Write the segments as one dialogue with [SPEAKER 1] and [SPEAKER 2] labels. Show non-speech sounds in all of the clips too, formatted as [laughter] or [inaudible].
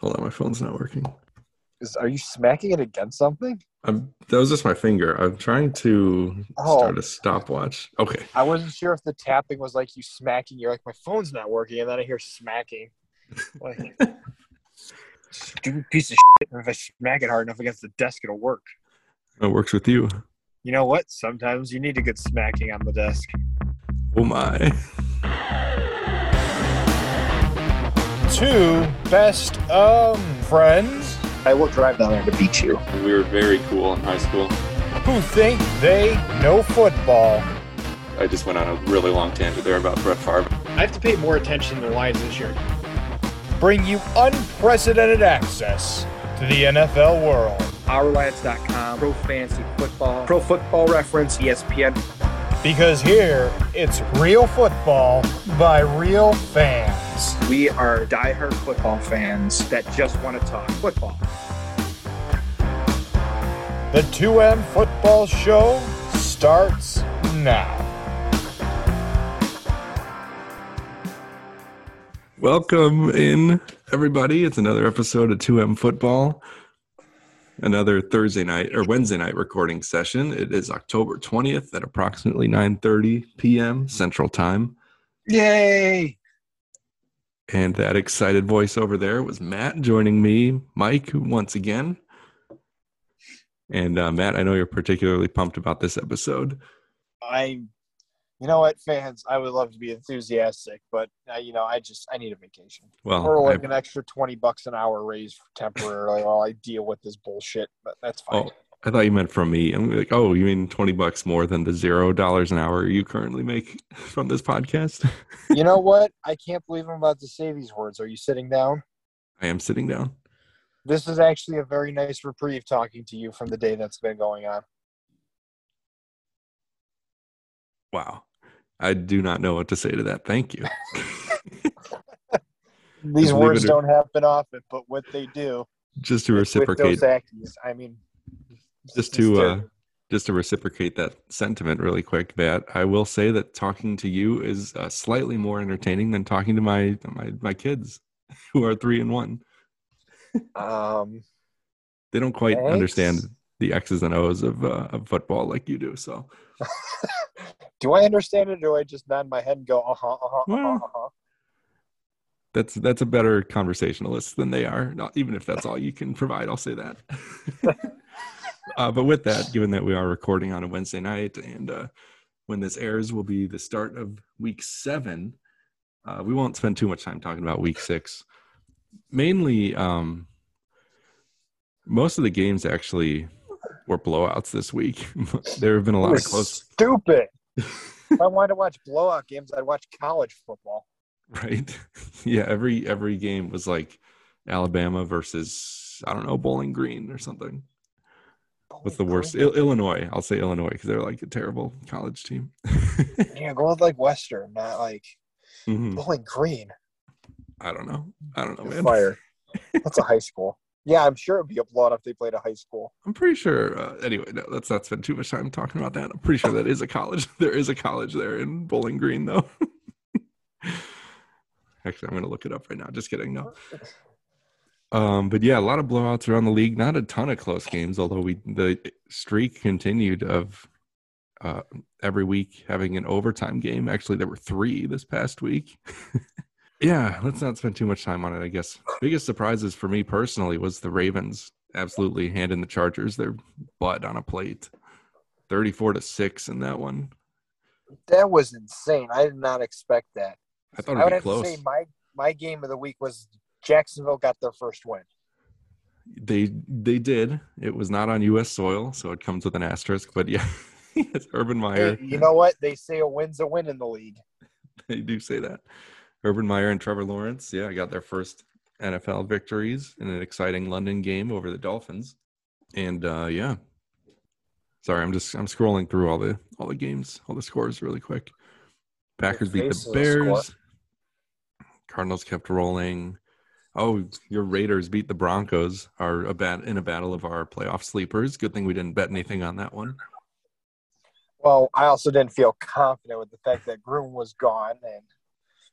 [SPEAKER 1] Hold on, my phone's not working.
[SPEAKER 2] Is are you smacking it against something?
[SPEAKER 1] I'm, that was just my finger. I'm trying to
[SPEAKER 2] Oh.
[SPEAKER 1] start a stopwatch. Okay.
[SPEAKER 2] I wasn't sure if the tapping was like you smacking. You're like, my phone's not working, and then I hear smacking. Like, stupid piece of shit. If I smack it hard enough against the desk, it'll work.
[SPEAKER 1] It works with you.
[SPEAKER 2] You know what? Sometimes you need a good smacking on the desk.
[SPEAKER 1] Oh my.
[SPEAKER 3] Two best um friends
[SPEAKER 2] I will drive down there to beat you.
[SPEAKER 4] We were very cool in high school.
[SPEAKER 3] who think they know football.
[SPEAKER 4] I just went on a really long tangent there about Brett Favre.
[SPEAKER 2] I have to pay more attention to the Lions this year.
[SPEAKER 3] Bring you unprecedented access to the NFL world.
[SPEAKER 2] OurLions.com, Pro Fantasy Football, Pro Football Reference, ESPN.
[SPEAKER 3] Because here it's real football by real fans.
[SPEAKER 2] We are diehard football fans that just want to talk football.
[SPEAKER 3] The 2M Football Show starts now.
[SPEAKER 1] Welcome in, everybody. It's another episode of 2M Football. Another Thursday night or Wednesday night recording session. It is October 20th at approximately 9:30 p.m. Central Time.
[SPEAKER 2] Yay!
[SPEAKER 1] And that excited voice over there was Matt joining me, Mike, once again. And uh, Matt, I know you're particularly pumped about this episode.
[SPEAKER 2] I, you know what, fans, I would love to be enthusiastic, but uh, you know, I just I need a vacation
[SPEAKER 1] Well,
[SPEAKER 2] or
[SPEAKER 1] I-
[SPEAKER 2] like an extra twenty bucks an hour raise temporarily while I deal with this bullshit. But that's fine.
[SPEAKER 1] Oh, I thought you meant from me. I'm like, oh, you mean 20 bucks more than the zero dollars an hour you currently make [laughs] from this podcast? [laughs]
[SPEAKER 2] You know what? I can't believe I'm about to say these words. Are you sitting down?
[SPEAKER 1] I am sitting down.
[SPEAKER 2] This is actually a very nice reprieve talking to you from the day that's been going on.
[SPEAKER 1] Wow. I do not know what to say to that. Thank you. [laughs]
[SPEAKER 2] These words don't happen often, but what they do
[SPEAKER 1] just to
[SPEAKER 2] with
[SPEAKER 1] reciprocate,
[SPEAKER 2] Dos I mean,
[SPEAKER 1] just to uh, just to reciprocate that sentiment really quick, Matt. I will say that talking to you is uh, slightly more entertaining than talking to my my my kids, [laughs] who are three and one.
[SPEAKER 2] um,
[SPEAKER 1] They don't quite
[SPEAKER 2] Thanks.
[SPEAKER 1] understand the X's and O's of uh, of football like you do. So [laughs]
[SPEAKER 2] do I understand it, or do I just nod my head and go, uh huh, uh huh, uh
[SPEAKER 1] Well,
[SPEAKER 2] huh, uh huh?
[SPEAKER 1] that's that's a better conversationalist than they are. Not even if that's all you can provide, I'll say that. [laughs] uh, but with that, given that we are recording on a Wednesday night, and uh, when this airs will be the start of week seven, uh, we won't spend too much time talking about week six. Mainly, um, most of the games actually were blowouts this week. [laughs] there have been a lot of close,
[SPEAKER 2] Stupid. [laughs] if I wanted to watch blowout games, I'd watch college football.
[SPEAKER 1] right? [laughs] yeah, every every game was like Alabama versus I don't know Bowling Green or something. What's the worst? Il- Illinois. I'll say Illinois because they're like a terrible college team. [laughs]
[SPEAKER 2] Yeah, go with like Western, not like
[SPEAKER 1] Mhm.
[SPEAKER 2] Bowling Green.
[SPEAKER 1] I don't know. I don't know, man.
[SPEAKER 2] Fire. [laughs] That's a high school. Yeah, I'm sure it'd be a blowout if they played a high school.
[SPEAKER 1] I'm pretty sure. Uh, anyway, no, let's not spend too much time talking about that. I'm pretty sure that is a college. [laughs] There is a college there in Bowling Green, though. Actually, I'm going to look it up right now. Just kidding. No. Um, but yeah, a lot of blowouts around the league. Not a ton of close games, although we the streak continued of uh, every week having an overtime game. Actually, there were three this past week. [laughs] yeah, let's not spend too much time on it. I guess biggest surprises for me personally was the Ravens absolutely handing the Chargers their butt on a plate, thirty-four to six in that one.
[SPEAKER 2] That was insane. I did not expect that.
[SPEAKER 1] I thought
[SPEAKER 2] I would have
[SPEAKER 1] close.
[SPEAKER 2] to say my my game of the week was Jacksonville got their first win.
[SPEAKER 1] They they did. It was not on U.S. soil, so it comes with an asterisk. But yeah, [laughs] yes, Urban Meyer.
[SPEAKER 2] Hey, you know what? They say a win's a win in the league.
[SPEAKER 1] They do say that. Urban Meyer and Trevor Lawrence, yeah, got their first NFL victories in an exciting London game over the Dolphins. And uh yeah. Sorry, I'm just I'm scrolling through all the all the games, all the scores really quick. Packers beat the
[SPEAKER 2] of the.
[SPEAKER 1] Bears. Cardinals kept rolling. Oh, your Raiders beat the Broncos. Are a bat in a battle of our playoff sleepers. Good thing we didn't bet anything on that one.
[SPEAKER 2] Well, I also didn't feel confident with the fact that Groom was gone and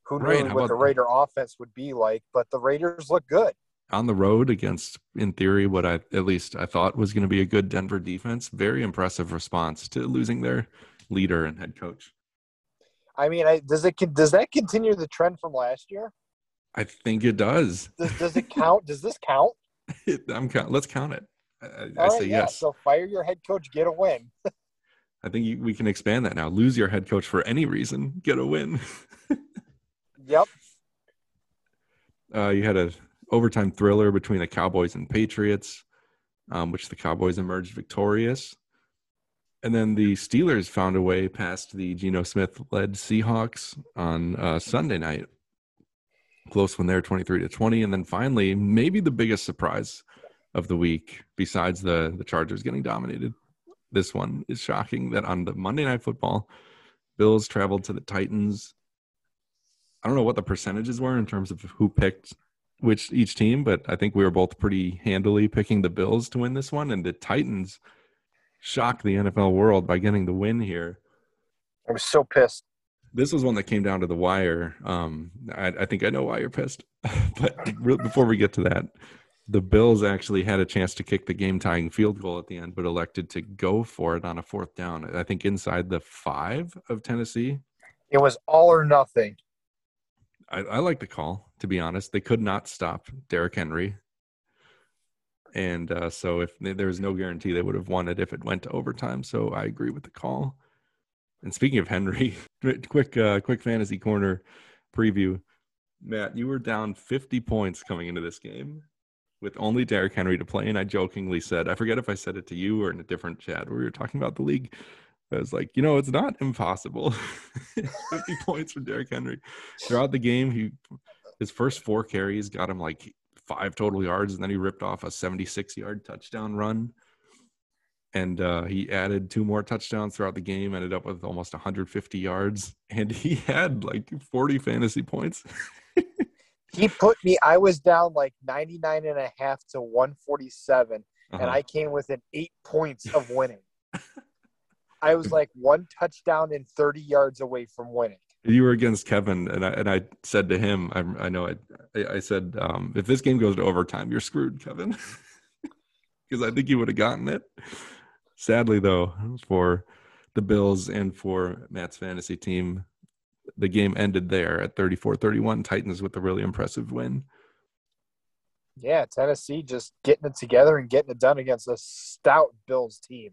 [SPEAKER 2] who knew
[SPEAKER 1] Right, how
[SPEAKER 2] what the Raider offense would be like. But the Raiders look good.
[SPEAKER 1] on the road against, in theory, what I at least I thought was going to be a good Denver defense. Very impressive response to losing their leader and head coach.
[SPEAKER 2] I mean, I, does it does that continue the trend from last year?
[SPEAKER 1] I think it does. [laughs]
[SPEAKER 2] Does, does it count? does this count? [laughs]
[SPEAKER 1] I'm count. Let's count it. I, I say
[SPEAKER 2] right, yeah.
[SPEAKER 1] yes.
[SPEAKER 2] So fire your head coach, get a win. [laughs]
[SPEAKER 1] I think you, we can expand that now. Lose your head coach for any reason, get a win.
[SPEAKER 2] Yep.
[SPEAKER 1] Uh, you had a overtime thriller between the Cowboys and Patriots, um, which the Cowboys emerged victorious. And then the Steelers found a way past the Geno Smith led Seahawks on uh, Sunday night. Close when they're 23 to 20. And then finally, maybe the biggest surprise of the week, besides the, the Chargers getting dominated. This one is shocking that on the Monday Night Football, Bills traveled to the Titans. I don't know what the percentages were in terms of who picked which each team, but I think we were both pretty handily picking the Bills to win this one, and the Titans shocked the NFL world by getting the win here.
[SPEAKER 2] I was so pissed.
[SPEAKER 1] This was one that came down to the wire. Um, I, I think I know why you're pissed, [laughs] but re- before we get to that, the Bills actually had a chance to kick the game-tying field goal at the end, but elected to go for it on a fourth down. I think inside the five of Tennessee.
[SPEAKER 2] It was all or nothing.
[SPEAKER 1] I, I like the call, to be honest. They could not stop Derrick Henry. And uh, so if there was no guarantee they would have won it if it went to overtime. So I agree with the call. And speaking of Henry, [laughs] quick uh, quick fantasy corner preview. Matt, you were down 50 points coming into this game with only Derrick Henry to play. And I jokingly said, I forget if I said it to you or in a different chat where we were talking about the league. I was like, you know, it's not impossible. [laughs] 50 [laughs] points for Derrick Henry. Throughout the game, he his first four carries got him like five total yards, and then he ripped off a 76 yard touchdown run. And uh, he added two more touchdowns throughout the game, ended up with almost 150 yards, [laughs] and he had like 40 fantasy points. [laughs]
[SPEAKER 2] He put me, I was down like 99 and a half to 147, and
[SPEAKER 1] Uh-huh.
[SPEAKER 2] I came within eight points of [laughs] winning. I was like one touchdown and 30 yards away from winning.
[SPEAKER 1] you were against Kevin, and I and I said to him, I, I know I I, I said um, if this game goes to overtime, you're screwed, Kevin, because I think you would have gotten it. Sadly, though, for the Bills and for Matt's fantasy team, the game ended there at 34-31. Titans with a really impressive win.
[SPEAKER 2] Yeah, Tennessee just getting it together and getting it done against a stout Bills team.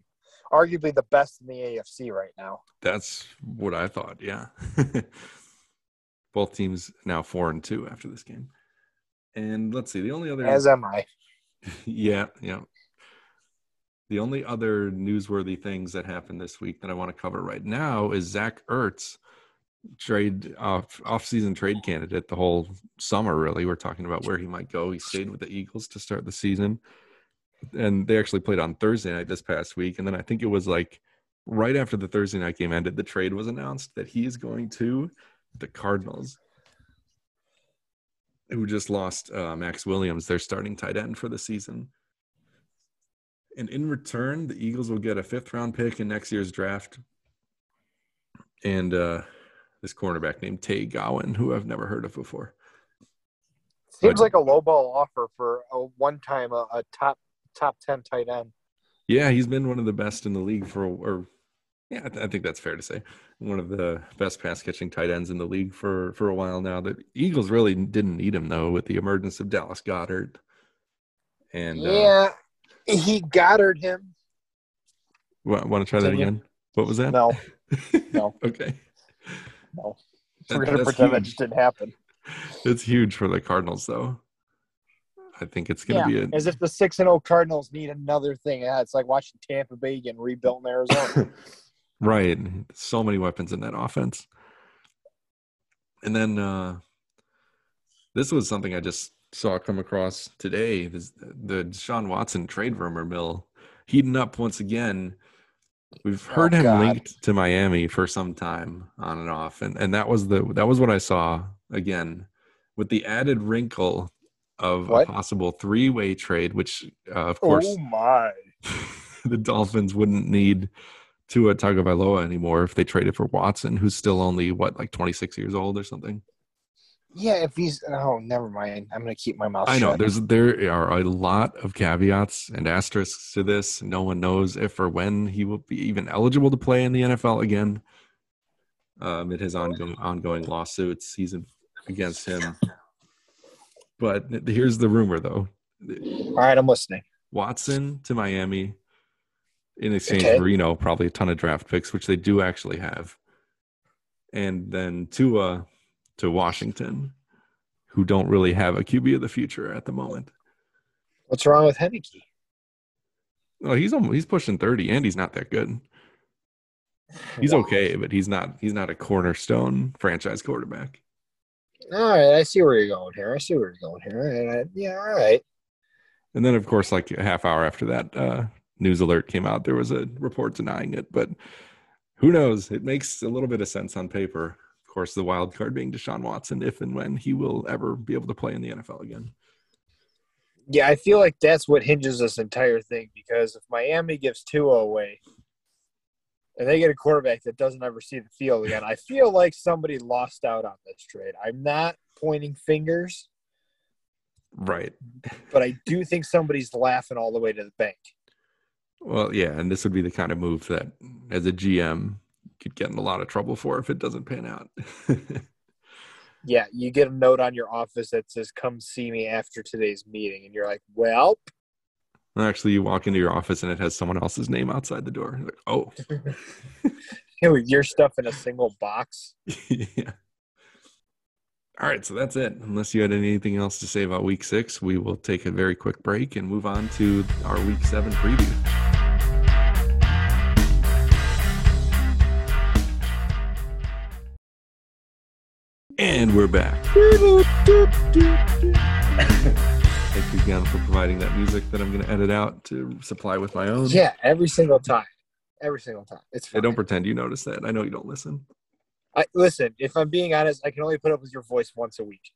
[SPEAKER 2] Arguably the best in the AFC right now.
[SPEAKER 1] That's what I thought. Yeah. [laughs] Both teams now four and two after this game. And let's see, the only other
[SPEAKER 2] As am I. [laughs]
[SPEAKER 1] yeah, yeah. The only other newsworthy things that happened this week that I want to cover right now is Zach Ertz trade off off-season trade candidate the whole summer really. We're talking about where he might go. He stayed with the eagles to start the season. And they actually played on thursday night this past week. And then i think it was like right after the thursday night game ended the trade was announced that he is going to the cardinals who just lost uh, max williams their starting tight end for the season and in return the eagles will get a fifth round pick in next year's draft and uh this cornerback named Tay Gowan, who I've never heard of before.
[SPEAKER 2] Seems
[SPEAKER 1] But-
[SPEAKER 2] like a lowball offer for a one time a, a top top ten tight end.
[SPEAKER 1] Yeah, he's been one of the best in the league for, or yeah, I, th- I think that's fair to say, one of the best pass catching tight ends in the league for for a while now. The Eagles really didn't need him though, with the emergence of Dallas Goedert. And uh,
[SPEAKER 2] yeah, he Goddard him.
[SPEAKER 1] want, to try that
[SPEAKER 2] Continue.
[SPEAKER 1] again? What was that?
[SPEAKER 2] No, [laughs] no.
[SPEAKER 1] okay,
[SPEAKER 2] no. We're gonna
[SPEAKER 1] that's
[SPEAKER 2] pretend that just didn't happen.
[SPEAKER 1] it's huge for the Cardinals though. I think it's going
[SPEAKER 2] Yeah,
[SPEAKER 1] to be a
[SPEAKER 2] as if the six and zero Cardinals need another thing. Yeah, it's like watching Tampa Bay getting rebuilt in Arizona. [laughs]
[SPEAKER 1] Right. So many weapons in that offense. And then uh this was something I just saw come across today. This, the Sean Watson trade rumor mill heating up once again. We've heard
[SPEAKER 2] Oh,
[SPEAKER 1] him
[SPEAKER 2] God.
[SPEAKER 1] linked to Miami for some time on and off. And and that was the that was what I saw again with the added wrinkle of
[SPEAKER 2] What?
[SPEAKER 1] a possible three-way trade, which uh, of course
[SPEAKER 2] oh my! [laughs]
[SPEAKER 1] the Dolphins wouldn't need to Tua Tagovailoa anymore if they traded for Watson, who's still only what like 26 years old or something.
[SPEAKER 2] Yeah, if he's oh, never mind. I'm gonna keep my mouth.
[SPEAKER 1] I know
[SPEAKER 2] shut.
[SPEAKER 1] there's there are a lot of caveats and asterisks to this. No one knows if or when he will be even eligible to play in the NFL again. Um, amid his ongoing ongoing lawsuits, he's in, against him. But here's the rumor, though:
[SPEAKER 2] All right, I'm listening.
[SPEAKER 1] Watson to Miami in exchange
[SPEAKER 2] Okay.
[SPEAKER 1] for you know probably a ton of draft picks, which they do actually have, and then Tua to Washington, who don't really have a QB of the future at the moment.
[SPEAKER 2] What's wrong with Heinicke?
[SPEAKER 1] Well, he's almost, he's pushing thirty, and he's not that good. [laughs] He's
[SPEAKER 2] Wow.
[SPEAKER 1] okay, but he's not he's not a cornerstone franchise quarterback.
[SPEAKER 2] All right, I see where you're going here. I see where you're going here. All right, yeah, all right.
[SPEAKER 1] And then, of course, like a half hour after that uh, news alert came out, there was a report denying it. But who knows? It makes a little bit of sense on paper. Of course, the wild card being Deshaun Watson, if and when he will ever be able to play in the NFL again.
[SPEAKER 2] Yeah, I feel like that's what hinges this entire thing because if Miami gives Tua away and they get a quarterback that doesn't ever see the field again, I feel like somebody lost out on this trade. I'm not pointing fingers,
[SPEAKER 1] Right.
[SPEAKER 2] but I do think somebody's laughing all the way to the bank.
[SPEAKER 1] Well, yeah, and this would be the kind of move that, as a GM, could get in a lot of trouble for if it doesn't pan out. [laughs]
[SPEAKER 2] Yeah, you get a note on your office that says, come see me after today's meeting. And you're like, well,
[SPEAKER 1] Actually, you walk into your office and it has someone else's name outside the door. Like, oh, [laughs]
[SPEAKER 2] your stuff in a single box. [laughs]
[SPEAKER 1] yeah. All right, so that's it. Unless you had anything else to say about week six, we will take a very quick break and move on to our week seven preview. And we're back. [laughs] Thank you again for providing that music that I'm going to edit out to supply with my own.
[SPEAKER 2] Yeah, every single time. Every single time. It's
[SPEAKER 1] Hey,
[SPEAKER 2] fine.
[SPEAKER 1] don't pretend you notice that. I know you don't listen.
[SPEAKER 2] I, listen, if I'm being honest, I can only put up with your voice once a week.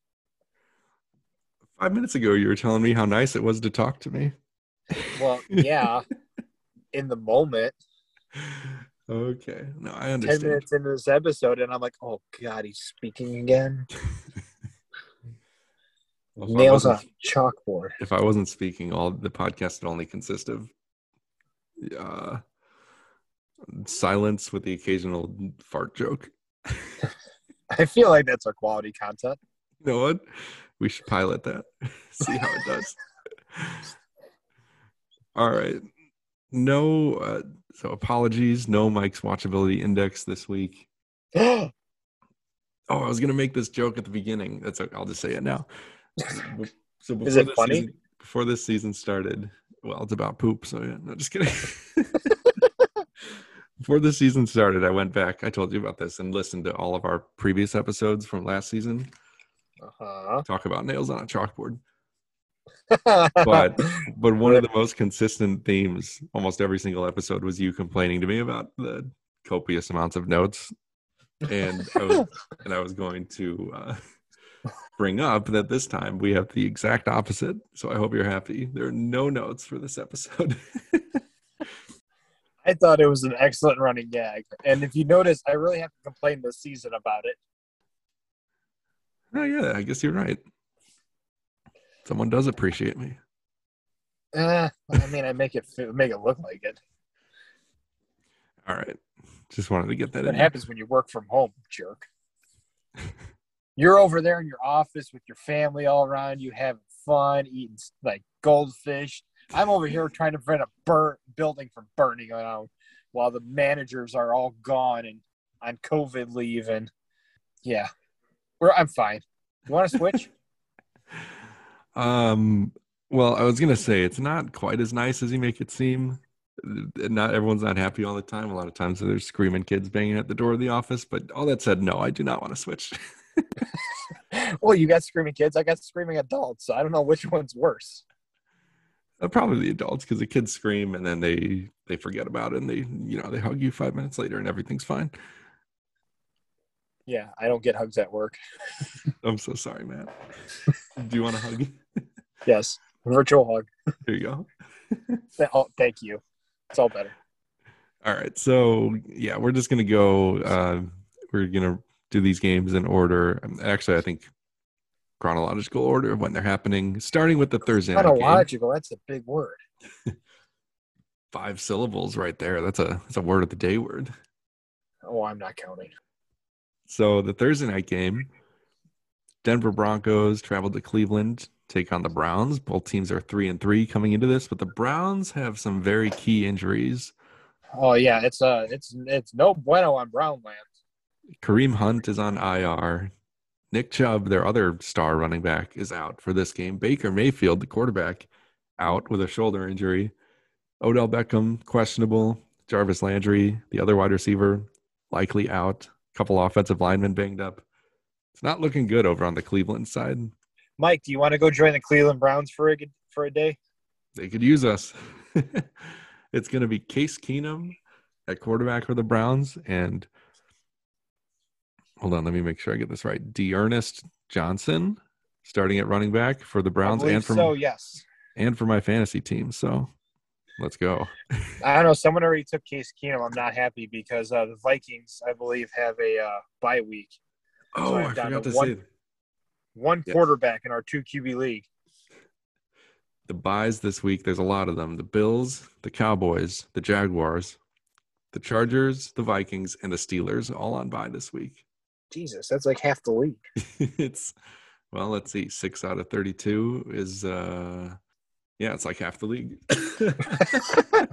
[SPEAKER 1] Five minutes ago, you were telling me how nice it was to talk to me.
[SPEAKER 2] Well, [laughs] yeah, in the moment, [laughs]
[SPEAKER 1] Okay. No, I understand.
[SPEAKER 2] 10 minutes into this episode, and I'm like, oh, God, he's speaking again. [laughs]
[SPEAKER 1] Well,
[SPEAKER 2] Nails on chalkboard.
[SPEAKER 1] If I wasn't speaking, all the podcast would only consist of uh, silence with the occasional fart joke. [laughs]
[SPEAKER 2] I feel like that's our quality content.
[SPEAKER 1] You know what? We should pilot that. [laughs] See how it does. All right. No, uh, so apologies. No Mike's watchability index this week. [gasps] Oh, I was gonna make this joke at the beginning. That's okay. I'll just say it now. [laughs] So before
[SPEAKER 2] Is it
[SPEAKER 1] this
[SPEAKER 2] funny?
[SPEAKER 1] Season, before this season started, well, it's about poop. So yeah, no, just kidding. [laughs] before the season started, I went back. I told you about this and listened to all of our previous episodes from last season.
[SPEAKER 2] uh-huh.
[SPEAKER 1] Talk about nails on a chalkboard. But but one of the most consistent themes, almost every single episode, was you complaining to me about the copious amounts of notes, and I was [laughs] and I was going to uh, bring up that this time we have the exact opposite. So I hope you're happy. There are no notes for this episode. [laughs]
[SPEAKER 2] I thought it was an excellent running gag. And if you notice, I really have to complain this season about it.
[SPEAKER 1] oh yeah, I guess you're right. Someone does appreciate me.
[SPEAKER 2] Uh, I mean, I make it make it look like it.
[SPEAKER 1] All right, just wanted to get that
[SPEAKER 2] What happens when you work from home, jerk? You're over there in your office with your family all around you, having fun, eating like goldfish. I'm over here trying to prevent a burn building from burning down, while the managers are all gone and on COVID leave. And yeah, we're I'm fine. You want to switch?
[SPEAKER 1] Um, well, I was gonna say it's not quite as nice as you make it seem. Not everyone's not happy all the time. A lot of times there's screaming kids banging at the door of the office. But all that said, no, I do not want to switch. [laughs]
[SPEAKER 2] well, you got screaming kids. I got screaming adults. So I don't know which one's worse.
[SPEAKER 1] Uh, Probably the adults because the kids scream and then they they forget about it and they you know they hug you five minutes later and everything's fine.
[SPEAKER 2] Yeah, I don't get hugs at work. [laughs]
[SPEAKER 1] I'm so sorry, man. [laughs] do you want a hug? [laughs]
[SPEAKER 2] Yes, virtual hug.
[SPEAKER 1] Here you go.
[SPEAKER 2] Oh, thank you. It's all better.
[SPEAKER 1] All right. So yeah, we're just gonna go. Uh, we're gonna do these games in order. Actually, I think chronological order of when they're happening, starting with the Thursday.
[SPEAKER 2] Chronological, that's a big word.
[SPEAKER 1] Five syllables right there. That's a that's a word of the day word.
[SPEAKER 2] Oh, I'm not counting.
[SPEAKER 1] So the Thursday night game, Denver Broncos traveled to Cleveland, take on the Browns. Both teams are three and three coming into this, but the Browns have some very key injuries.
[SPEAKER 2] Oh yeah, it's uh it's it's no bueno on Brownland.
[SPEAKER 1] Kareem Hunt is on IR. Nick Chubb, their other star running back, is out for this game. Baker Mayfield, the quarterback, out with a shoulder injury. Odell Beckham, questionable. Jarvis Landry, the other wide receiver, likely out. Couple offensive linemen banged up. It's not looking good over on the Cleveland side.
[SPEAKER 2] Mike, do you want to go join the Cleveland Browns for a for a day?
[SPEAKER 1] They could use us. [laughs] it's going to be Case Keenum at quarterback for the Browns and hold on, let me make sure I get this right. D'Ernest Johnson starting at running back for the Browns and for
[SPEAKER 2] so yes,
[SPEAKER 1] and for my fantasy team. So let's go. [laughs]
[SPEAKER 2] I don't know. Someone already took Case Keenum. I'm not happy because uh, the Vikings, I believe, have a uh, bye week.
[SPEAKER 1] Oh,
[SPEAKER 2] I'm
[SPEAKER 1] I forgot
[SPEAKER 2] to
[SPEAKER 1] to
[SPEAKER 2] one-
[SPEAKER 1] say
[SPEAKER 2] One
[SPEAKER 1] Yes.
[SPEAKER 2] quarterback in our two QB league.
[SPEAKER 1] the byes this week. There's a lot of them. The Bills, the Cowboys, the Jaguars, the Chargers, the Vikings, and the Steelers all on bye this week.
[SPEAKER 2] Jesus, that's like half the league. [laughs]
[SPEAKER 1] it's well, let's see. Six out of thirty-two is uh yeah, it's like half the league. [laughs]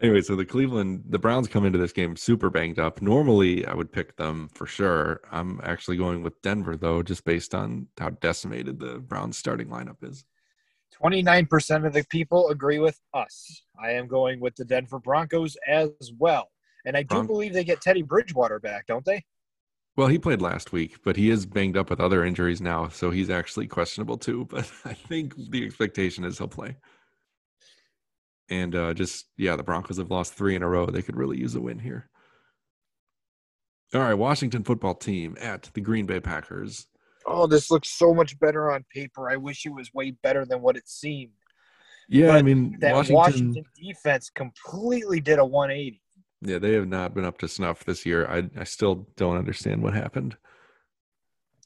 [SPEAKER 1] anyway, so the Cleveland the Browns come into this game super banged up. Normally I would pick them for sure. I'm actually going with Denver though, just based on how decimated the Browns starting lineup is.
[SPEAKER 2] 29% of the people agree with us. I am going with the Denver Broncos as well. And I do
[SPEAKER 1] Bron-
[SPEAKER 2] believe they get Teddy Bridgewater back, don't they?
[SPEAKER 1] Well, he played last week, but he is banged up with other injuries now, so he's actually questionable too. [laughs] But I think the expectation is he'll play. And uh, just yeah, the Broncos have lost three in a row. They could really use a win here. All right, Washington football team at the Green Bay Packers.
[SPEAKER 2] Oh, this looks so much better on paper. I wish it was way better than what it seemed.
[SPEAKER 1] Yeah, I mean
[SPEAKER 2] That
[SPEAKER 1] Washington,
[SPEAKER 2] Washington, defense completely did a 180.
[SPEAKER 1] Yeah, they have not been up to snuff this year. I I still don't understand what happened.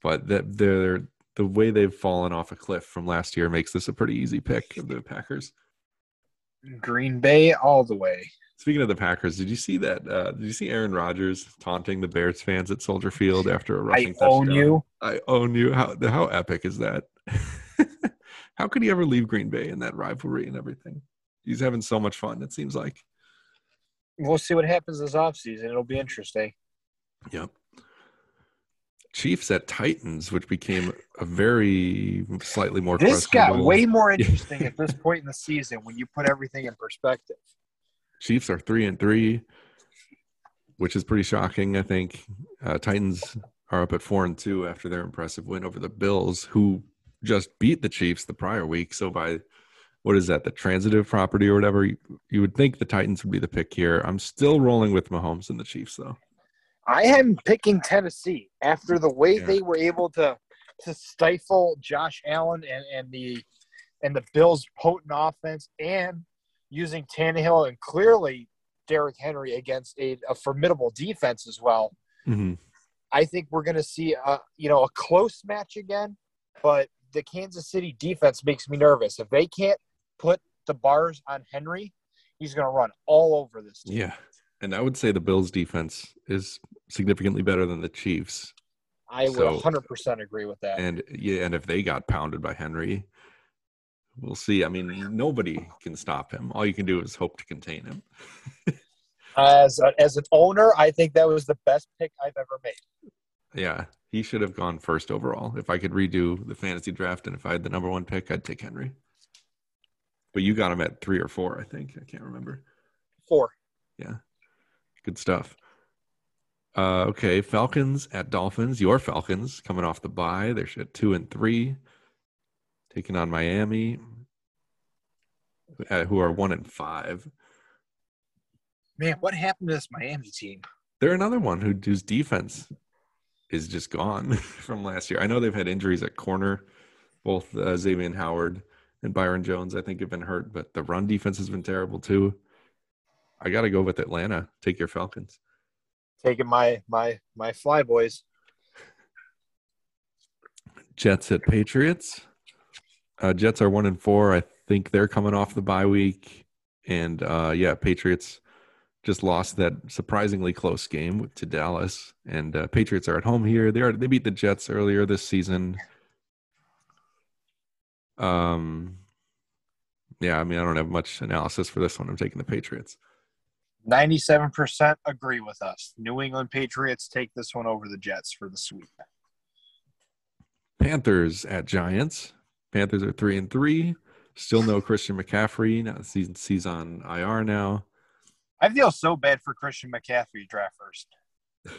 [SPEAKER 1] But that they're the way they've fallen off a cliff from last year makes this a pretty easy pick of the Packers.
[SPEAKER 2] Green Bay all the way.
[SPEAKER 1] Speaking of the Packers, did you see that? Uh, did you see Aaron Rodgers taunting the Bears fans at Soldier Field after a rushing
[SPEAKER 2] own
[SPEAKER 1] touchdown?
[SPEAKER 2] Own you.
[SPEAKER 1] I own you. How how epic is that? [laughs] how could he ever leave Green Bay in that rivalry and everything? He's having so much fun. It seems like.
[SPEAKER 2] We'll see what happens this offseason. It'll be interesting.
[SPEAKER 1] Yep. Chiefs at Titans, which became a very slightly more.
[SPEAKER 2] This got way [laughs] more interesting at this point in the season when you put everything in perspective.
[SPEAKER 1] Chiefs are three and three, which is pretty shocking. I think uh, Titans are up at four and two after their impressive win over the Bills, who just beat the Chiefs the prior week. So by what is that, the transitive property or whatever? You, you would think the Titans would be the pick here. I'm still rolling with Mahomes and the Chiefs, though.
[SPEAKER 2] I am picking Tennessee after the way
[SPEAKER 1] Yeah.
[SPEAKER 2] they were able to to stifle Josh Allen and, and the and the Bills' potent offense and using Tannehill and clearly Derrick Henry against a, a formidable defense as well.
[SPEAKER 1] Mhm.
[SPEAKER 2] I think we're going to see a you know a close match again, but the Kansas City defense makes me nervous. If they can't put the bars on Henry, he's going to run all over this team.
[SPEAKER 1] Yeah. And I would say the Bills' defense is significantly better than the Chiefs.
[SPEAKER 2] I would
[SPEAKER 1] So-
[SPEAKER 2] 100% agree with that.
[SPEAKER 1] And yeah, and if they got pounded by Henry, we'll see. I mean, nobody can stop him. All you can do is hope to contain him. [laughs]
[SPEAKER 2] As a, as an owner, I think that was the best pick I've ever made.
[SPEAKER 1] Yeah, he should have gone first overall. If I could redo the fantasy draft and if I had the number one pick, I'd take Henry. But you got him at three or four, I think. I can't remember.
[SPEAKER 2] Four. Yeah.
[SPEAKER 1] Good stuff. Uh, okay, Falcons at Dolphins. Your Falcons coming off the bye. They're at two and three, taking on Miami, uh, who are one and five.
[SPEAKER 2] Man, what happened to this Miami team?
[SPEAKER 1] They're another one who whose defense is just gone [laughs] from last year. I know they've had injuries at corner, both uh, Xavien Howard and Byron Jones. I think have been hurt, but the run defense has been terrible too. I got to go with Atlanta. Take your Falcons.
[SPEAKER 2] Taking my my my fly boys.
[SPEAKER 1] Jets at Patriots. Uh, Jets are one and four. I think they're coming off the bye week, and uh, yeah, Patriots just lost that surprisingly close game to Dallas, and uh, Patriots are at home here. They are they beat the Jets earlier this season. Um, yeah, I mean, I don't have much analysis for this one. I'm taking the Patriots.
[SPEAKER 2] 97% agree with us. New England Patriots take this one over the Jets for the sweep.
[SPEAKER 1] Panthers at Giants. Panthers are three and three. Still no Christian McCaffrey. Now season he's on IR now.
[SPEAKER 2] I feel so bad for Christian McCaffrey draft first. [laughs]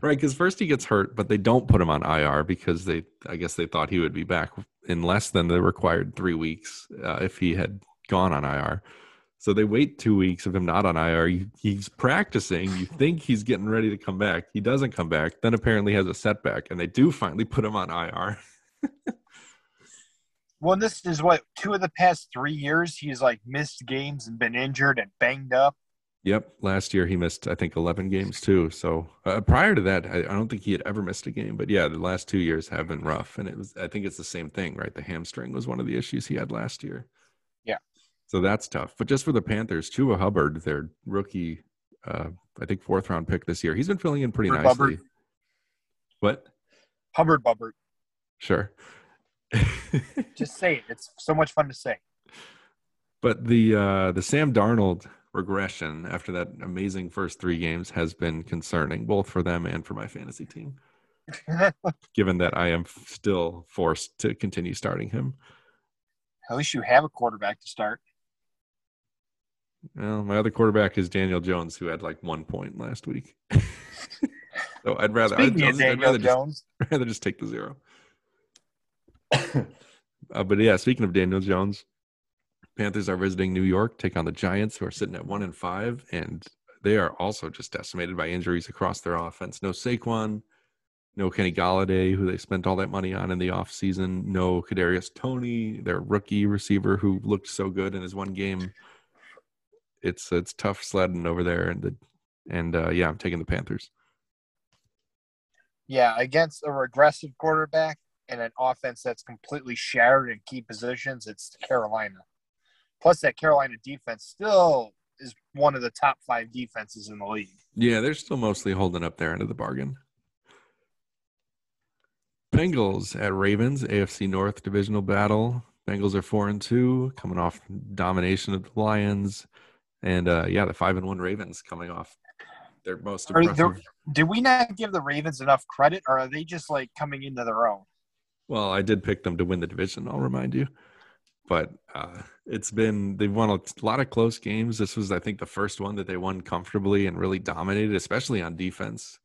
[SPEAKER 1] right, because first he gets hurt, but they don't put him on IR because they, I guess they thought he would be back in less than the required three weeks uh, if he had gone on IR. So they wait two weeks of him not on IR. He's practicing. You think he's getting ready to come back. He doesn't come back. Then apparently has a setback, and they do finally put him on IR. [laughs]
[SPEAKER 2] well, this is what two of the past three years he's like missed games and been injured and banged up.
[SPEAKER 1] Yep, last year he missed I think 11 games too. So uh, prior to that, I, I, don't think he had ever missed a game. But yeah, the last two years have been rough, and it was I think it's the same thing, right? The hamstring was one of the issues he had last year.
[SPEAKER 2] Yeah,
[SPEAKER 1] so that's tough. But just for the Panthers, Chuba Hubbard, their rookie, uh, I think fourth round pick this year, he's been filling in pretty Hubbard nicely. Hubbard. What?
[SPEAKER 2] Hubbard Hubbard.
[SPEAKER 1] Sure.
[SPEAKER 2] just say it. It's so much fun to say.
[SPEAKER 1] But the uh, the Sam Darnold regression after that amazing first three games has been concerning, both for them and for my fantasy team. [laughs] given that I am still forced to continue starting him.
[SPEAKER 2] At least you have a quarterback to start.
[SPEAKER 1] Well, my other quarterback is Daniel Jones, who had like one point last week. [laughs] so I'd rather I'd,
[SPEAKER 2] I'd, [laughs] I'd rather Jones.
[SPEAKER 1] just rather just take the zero. [coughs] uh, but yeah, speaking of Daniel Jones, Panthers are visiting New York, take on the Giants, who are sitting at one and five, and they are also just decimated by injuries across their offense. No Saquon, no Kenny Golladay, who they spent all that money on in the offseason, no Kadarius Toney, their rookie receiver who looked so good in his one game. It's it's tough sledding over there, and the and uh, yeah, I'm taking the Panthers.
[SPEAKER 2] Yeah, against a regressive quarterback and an offense that's completely shattered in key positions, it's Carolina. Plus, that Carolina defense still is one of the top five defenses in the league.
[SPEAKER 1] Yeah, they're still mostly holding up their end of the bargain. Bengals at Ravens, AFC North divisional battle. Bengals are four and two, coming off domination of the Lions, and uh, yeah, the five and one Ravens coming off their most impressive.
[SPEAKER 2] did we not give the Ravens enough credit, or are they just like coming into their own?
[SPEAKER 1] Well, I did pick them to win the division. I'll remind you but uh, it's been they've won a lot of close games. This was, I think, the first one that they won comfortably and really dominated, especially on defense.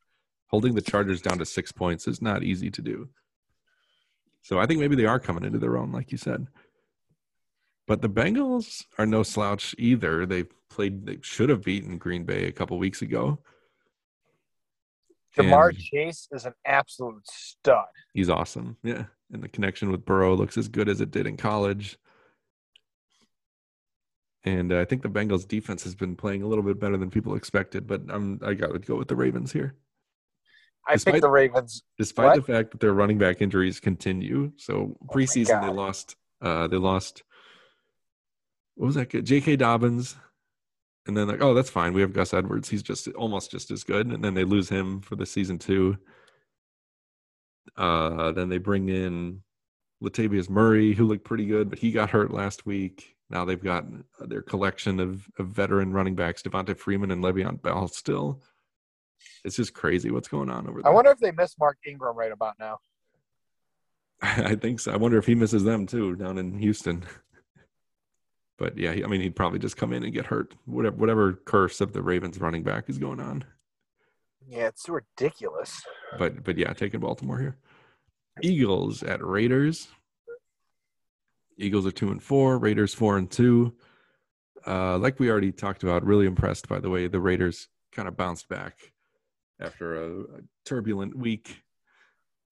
[SPEAKER 1] Holding the Chargers down to six points is not easy to do. So I think maybe they are coming into their own, like you said. But the Bengals are no slouch either. They played, they should have beaten Green Bay a couple weeks ago.
[SPEAKER 2] Ja'Marr and Chase is an absolute stud.
[SPEAKER 1] He's awesome. Yeah. And the connection with Burrow looks as good as it did in college. And uh, I think the Bengals defense has been playing a little bit better than people expected, but I'm I got to go with the Ravens here.
[SPEAKER 2] I despite, think the Ravens,
[SPEAKER 1] despite what? the fact that their running back injuries continue. So oh preseason oh they lost, uh, they lost. What was that? J.K. Dobbins, and then like, oh, that's fine. We have Gus Edwards. He's just almost just as good. And then they lose him for the season two. Uh, then they bring in Latavius Murray, who looked pretty good, but he got hurt last week. Now they've got uh, their collection of, of veteran running backs, Devonta Freeman and Le'Veon Bell still. It's just crazy what's going on over there.
[SPEAKER 2] I wonder if they miss Mark Ingram right about now. [laughs]
[SPEAKER 1] I think so. I wonder if he misses them too down in Houston. [laughs] but yeah, I mean, he'd probably just come in and get hurt. Whatever, whatever curse of the Ravens running back is going on.
[SPEAKER 2] Yeah, it's ridiculous.
[SPEAKER 1] But but yeah, taking Baltimore here. Eagles at Raiders. Eagles are two and four. Raiders four and two. Uh, like we already talked about, really impressed by the way the Raiders kind of bounced back after a, a turbulent week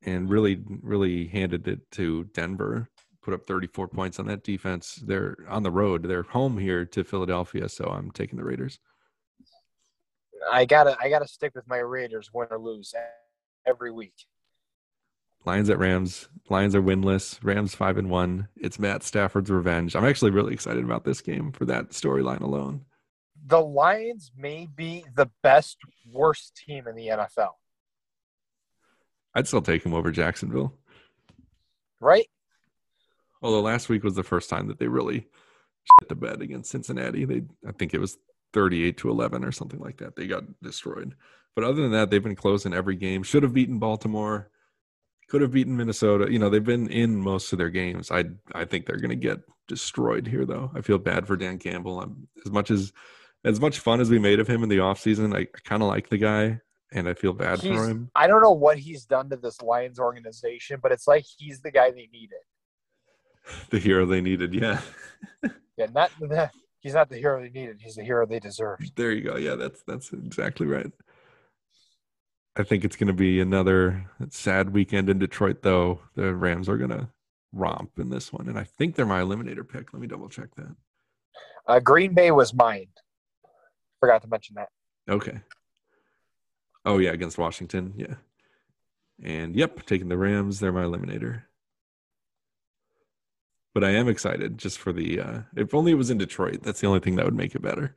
[SPEAKER 1] and really, really handed it to Denver. Put up 34 points on that defense. They're on the road. They're home here to Philadelphia, so I'm taking the Raiders.
[SPEAKER 2] I gotta, I gotta stick with my Raiders, win or lose, every week.
[SPEAKER 1] Lions at Rams. Lions are winless. Rams five and one. It's Matt Stafford's revenge. I'm actually really excited about this game for that storyline alone.
[SPEAKER 2] The Lions may be the best worst team in the NFL.
[SPEAKER 1] I'd still take him over Jacksonville.
[SPEAKER 2] Right?
[SPEAKER 1] Although last week was the first time that they really shit the bed against Cincinnati. They I think it was 38 to 11 or something like that. They got destroyed. But other than that, they've been close in every game. Should have beaten Baltimore. Could have beaten Minnesota. You know, they've been in most of their games. I I think they're going to get destroyed here though. I feel bad for Dan Campbell. I'm, as much as as much fun as we made of him in the offseason, I, I kind of like the guy and I feel bad
[SPEAKER 2] He's,
[SPEAKER 1] for him.
[SPEAKER 2] I don't know what he's done to this Lions organization, but it's like he's the guy they needed. [laughs]
[SPEAKER 1] The hero they needed, yeah.
[SPEAKER 2] Yeah, not the, [laughs] he's not the hero they needed. He's the hero they deserved.
[SPEAKER 1] There you go. Yeah, that's that's exactly right. I think it's going to be another sad weekend in Detroit, though. The Rams are going to romp in this one, and I think they're my eliminator pick. Let me double check that.
[SPEAKER 2] Uh, Green Bay was mine. Forgot to mention that.
[SPEAKER 1] Okay. Oh yeah, against Washington, yeah. And yep, taking the Rams. They're my eliminator. But I am excited just for the. uh If only it was in Detroit. That's the only thing that would make it better.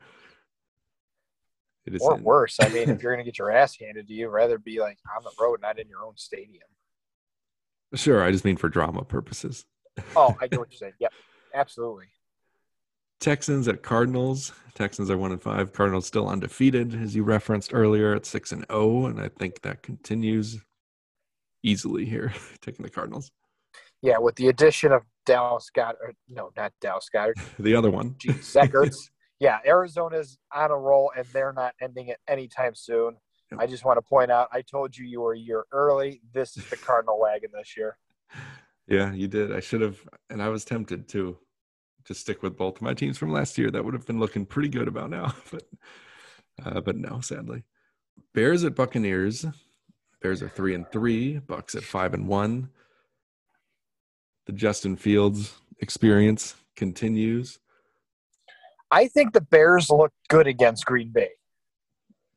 [SPEAKER 1] It is
[SPEAKER 2] Or
[SPEAKER 1] in-
[SPEAKER 2] worse. I mean, if [laughs] you're going to get your ass handed to you, rather be like on the road, not in your own stadium.
[SPEAKER 1] Sure, I just mean for drama purposes.
[SPEAKER 2] Oh, I get [laughs] what you're saying. Yep, absolutely.
[SPEAKER 1] Texans at Cardinals. Texans are one and five. Cardinals still undefeated, as you referenced earlier, at six and zero, and I think that continues easily here, [laughs] taking the Cardinals.
[SPEAKER 2] Yeah, with the addition of Dallas Scott, or no, not Dallas Scott,
[SPEAKER 1] The other one,
[SPEAKER 2] Ertz. Yeah, Arizona's on a roll, and they're not ending it anytime soon. I just want to point out, I told you you were a year early. This is the Cardinal [laughs] wagon this year.
[SPEAKER 1] yeah, you did. I should have, and I was tempted to, to stick with both of my teams from last year. That would have been looking pretty good about now, [laughs] but, uh, but no, sadly. Bears at Buccaneers. Bears are three and three. Bucks at five and one. The Justin Fields experience continues.
[SPEAKER 2] I think the Bears looked good against Green Bay.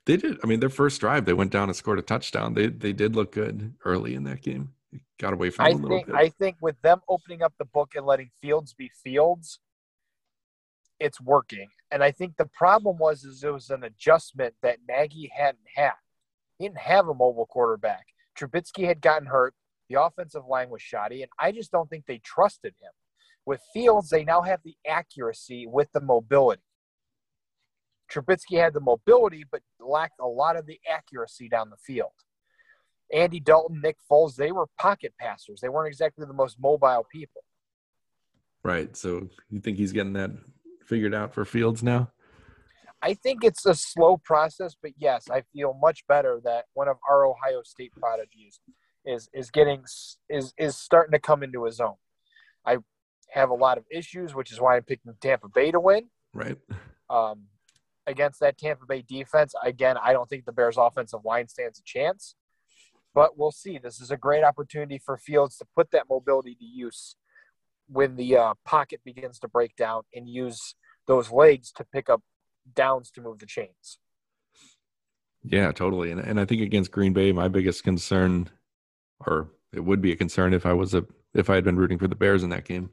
[SPEAKER 1] They did. I mean, their first drive, they went down and scored a touchdown. They they did look good early in that game. Got away from
[SPEAKER 2] I
[SPEAKER 1] them a little
[SPEAKER 2] think
[SPEAKER 1] bit.
[SPEAKER 2] I think with them opening up the book and letting Fields be Fields, it's working. And I think the problem was is it was an adjustment that Nagy hadn't had. He didn't have a mobile quarterback. Trubisky had gotten hurt. The offensive line was shoddy, and I just don't think they trusted him. With Fields, they now have the accuracy with the mobility. Trubisky had the mobility, but lacked a lot of the accuracy down the field. Andy Dalton, Nick Foles, they were pocket passers. They weren't exactly the most mobile people.
[SPEAKER 1] right. So you think he's getting that figured out for Fields now?
[SPEAKER 2] I think it's a slow process, but yes, I feel much better that one of our Ohio State prodigies is is getting is is starting to come into his own. I have a lot of issues, which is why I'm picking Tampa Bay to win.
[SPEAKER 1] Right.
[SPEAKER 2] Um, against that Tampa Bay defense, again, I don't think the Bears' offensive line stands a chance. But we'll see. This is a great opportunity for Fields to put that mobility to use when the uh, pocket begins to break down and use those legs to pick up downs to move the chains.
[SPEAKER 1] Yeah, totally. And and I think against Green Bay, my biggest concern, or it would be a concern if I was a if I had been rooting for the Bears in that game,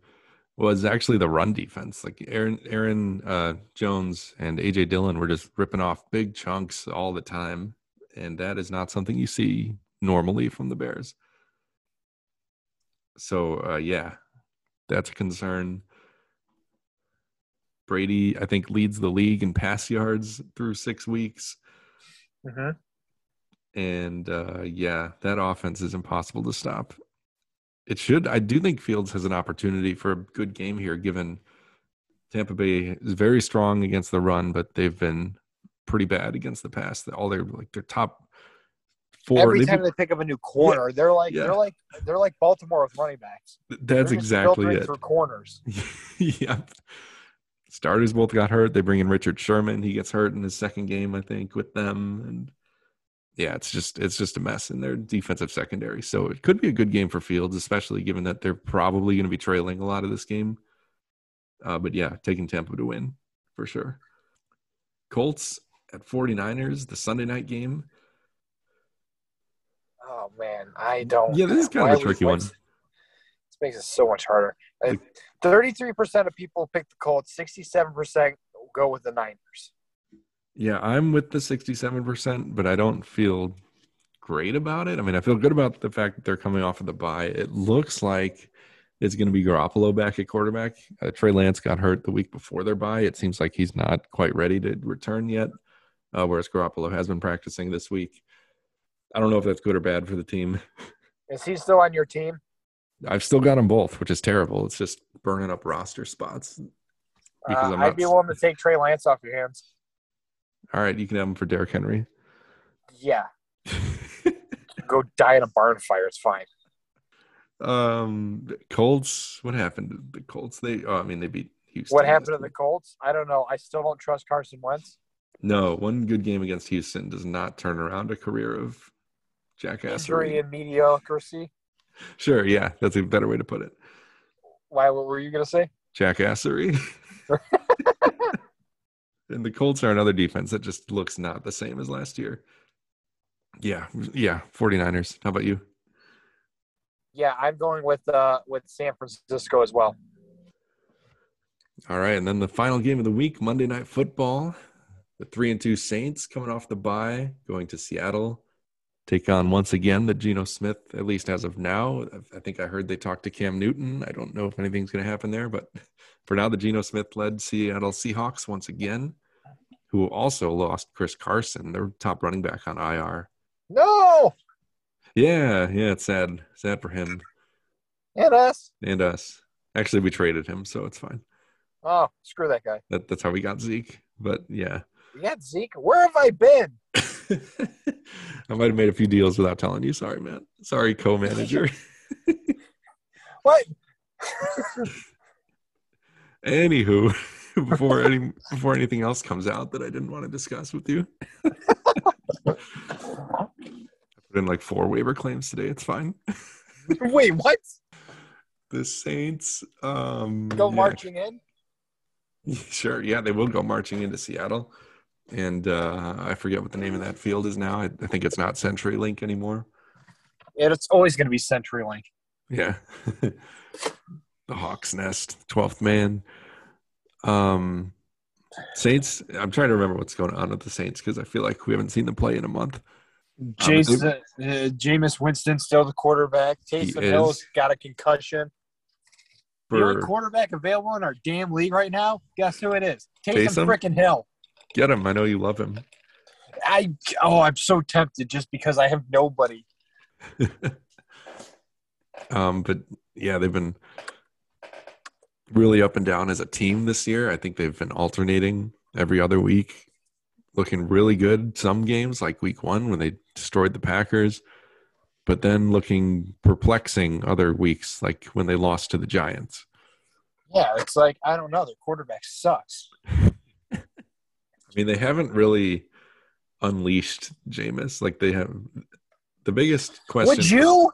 [SPEAKER 1] was actually the run defense. Like Aaron Aaron uh, Jones and AJ Dillon were just ripping off big chunks all the time, and that is not something you see normally from the Bears. So uh, yeah, that's a concern. Brady, I think, leads the league in pass yards through six weeks.
[SPEAKER 2] Mm-hmm.
[SPEAKER 1] And uh, yeah, that offense is impossible to stop. It should. I do think Fields has an opportunity for a good game here, given Tampa Bay is very strong against the run, but they've been pretty bad against the pass. All their like their top four.
[SPEAKER 2] Every time they pick up a new corner, they're like
[SPEAKER 1] Yeah.
[SPEAKER 2] they're like they're like Baltimore with running backs.
[SPEAKER 1] that's exactly it.
[SPEAKER 2] Through corners. [laughs]
[SPEAKER 1] yeah. Starters both got hurt. They bring in Richard Sherman. He gets hurt in his second game, I think, with them. And yeah, it's just it's just a mess in their defensive secondary. So it could be a good game for Fields, especially given that they're probably going to be trailing a lot of this game. Uh, but yeah, taking Tampa to win for sure. Colts at 49ers, the Sunday night game.
[SPEAKER 2] Oh man, I don't.
[SPEAKER 1] Yeah, this is kind of a tricky one.
[SPEAKER 2] This makes it so much harder. Thirty-three percent of people pick the Colts. Sixty-seven percent go with the Niners.
[SPEAKER 1] Yeah, I'm with the 67%, but I don't feel great about it. I mean, I feel good about the fact that they're coming off of the bye. It looks like it's going to be Garoppolo back at quarterback. Uh, Trey Lance got hurt the week before their bye. It seems like he's not quite ready to return yet, uh, whereas Garoppolo has been practicing this week. I don't know if that's good or bad for the team. [laughs]
[SPEAKER 2] Is he still on your team?
[SPEAKER 1] I've still got them both, which is terrible. It's just burning up roster spots. Because
[SPEAKER 2] Uh,
[SPEAKER 1] I'm
[SPEAKER 2] I'd be willing to take Trey Lance off your hands.
[SPEAKER 1] All right, you can have them for Derrick Henry.
[SPEAKER 2] Yeah, [laughs] go die in a barn fire. It's fine.
[SPEAKER 1] Um, Colts. What happened to the Colts? They. Oh, I mean, they beat Houston.
[SPEAKER 2] What happened to the. Colts? I don't know. I still don't trust Carson Wentz.
[SPEAKER 1] No, one good game against Houston does not turn around a career of
[SPEAKER 2] Injury
[SPEAKER 1] jackassery.
[SPEAKER 2] and mediocrity.
[SPEAKER 1] Sure, yeah, that's a better way to put it.
[SPEAKER 2] Why? What were you gonna say?
[SPEAKER 1] Jackassery. [laughs] and the Colts are another defense that just looks not the same as last year. Yeah, yeah, 49ers. How about you?
[SPEAKER 2] Yeah, I'm going with uh with San Francisco as well.
[SPEAKER 1] All right, and then the final game of the week, Monday Night Football. The three and two Saints coming off the bye, going to Seattle, take on once again the Geno Smith. At least as of now, I think I heard they talked to Cam Newton. I don't know if anything's going to happen there, but [laughs] for now, the Geno Smith led Seattle Seahawks once again, who also lost Chris Carson, their top running back on IR.
[SPEAKER 2] No,
[SPEAKER 1] Yeah, yeah, it's sad, sad for him
[SPEAKER 2] and us.
[SPEAKER 1] and us. Actually, we traded him, so it's fine.
[SPEAKER 2] Oh, screw that guy.
[SPEAKER 1] That, that's how we got Zeke. But yeah.
[SPEAKER 2] You got Zeke. Where have I been? [laughs]
[SPEAKER 1] I might have made a few deals without telling you. Sorry, man. Sorry, co-manager. [laughs]
[SPEAKER 2] What? [laughs]
[SPEAKER 1] Anywho, [laughs] before any before anything else comes out that I didn't want to discuss with you, [laughs] I put in like four waiver claims today. It's fine. [laughs]
[SPEAKER 2] Wait, what?
[SPEAKER 1] The Saints um
[SPEAKER 2] Go
[SPEAKER 1] yeah,
[SPEAKER 2] marching in?
[SPEAKER 1] Sure, yeah, they will go marching into Seattle. And uh I forget what the name of that field is now. I, I think it's not CenturyLink anymore.
[SPEAKER 2] And it's always going to be CenturyLink.
[SPEAKER 1] Yeah. the Hawk's Nest, 12th man. Um Saints, I'm trying to remember what's going on with the Saints because I feel like we haven't seen them play in a month.
[SPEAKER 2] Jason, uh, Jameis Winston still the quarterback. Taysom Hill's got a concussion. The only
[SPEAKER 1] For
[SPEAKER 2] quarterback available in our damn league right now, guess who it is? Taysom,
[SPEAKER 1] Taysom?
[SPEAKER 2] freaking Hill.
[SPEAKER 1] get him. I know you love him.
[SPEAKER 2] I oh, I'm so tempted just because I have nobody. [laughs]
[SPEAKER 1] Um, but yeah, they've been really up and down as a team this year. I think they've been alternating every other week, looking really good some games, like week one when they destroyed the Packers, but then looking perplexing other weeks, like when they lost to the Giants.
[SPEAKER 2] Yeah, it's like I don't know. Their quarterback sucks. [laughs]
[SPEAKER 1] I mean, they haven't really unleashed Jameis. Like they have the biggest question.
[SPEAKER 2] Would you?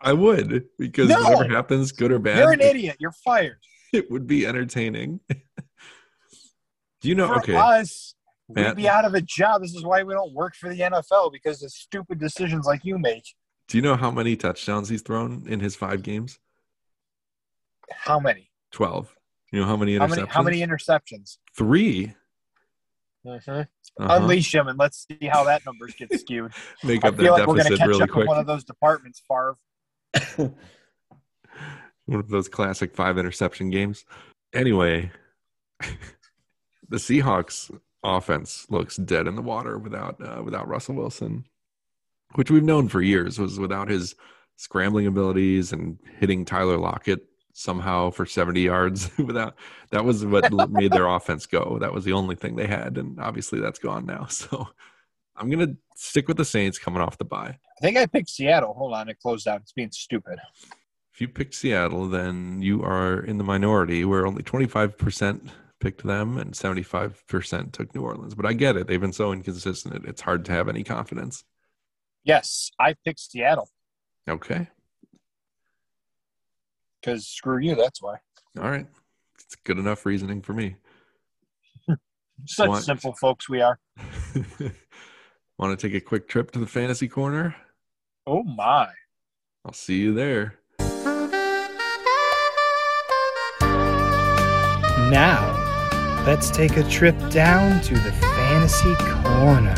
[SPEAKER 1] I would because
[SPEAKER 2] No!
[SPEAKER 1] whatever happens, good or bad,
[SPEAKER 2] You're an
[SPEAKER 1] it-
[SPEAKER 2] idiot. You're fired. [laughs]
[SPEAKER 1] it would be entertaining. [laughs] Do you know?
[SPEAKER 2] For
[SPEAKER 1] okay,
[SPEAKER 2] us,
[SPEAKER 1] Matt-
[SPEAKER 2] we'd be out of a job. This is why we don't work for the NFL because of stupid decisions like you make.
[SPEAKER 1] do you know how many touchdowns he's thrown in his five games?
[SPEAKER 2] How many?
[SPEAKER 1] Twelve. You know how many interceptions?
[SPEAKER 2] How many? How many interceptions?
[SPEAKER 1] 3
[SPEAKER 2] Mm-hmm.
[SPEAKER 1] Uh-huh.
[SPEAKER 2] Unleash him and let's see how that numbers get [laughs] skewed.
[SPEAKER 1] Make
[SPEAKER 2] I
[SPEAKER 1] up that
[SPEAKER 2] like we're going to
[SPEAKER 1] deficit
[SPEAKER 2] catch
[SPEAKER 1] really
[SPEAKER 2] up
[SPEAKER 1] quick.
[SPEAKER 2] one of those departments, Favre. [laughs]
[SPEAKER 1] one of those classic five interception games. Anyway, [laughs] the Seahawks offense looks dead in the water without uh, without Russell Wilson, which we've known for years was without his scrambling abilities and hitting Tyler Lockett somehow for 70 yards. [laughs] Without that was what made their offense go. That was the only thing they had and obviously that's gone now. So i'm gonna stick with the saints coming off the bye
[SPEAKER 2] I think I picked Seattle. Hold on, it closed out. It's being stupid.
[SPEAKER 1] If you pick Seattle, then you are in the minority where only 25% picked them and 75% took New Orleans. But I get it. They've been so inconsistent. It's hard to have any confidence.
[SPEAKER 2] Yes, I picked Seattle
[SPEAKER 1] Okay.
[SPEAKER 2] because screw you. That's why.
[SPEAKER 1] All right. It's good enough reasoning for me. [laughs]
[SPEAKER 2] Such
[SPEAKER 1] What?
[SPEAKER 2] simple folks we are. [laughs]
[SPEAKER 1] Want to take a quick trip to the fantasy corner?
[SPEAKER 2] Oh my.
[SPEAKER 1] I'll see you there.
[SPEAKER 3] Now, let's take a trip down to the fantasy corner.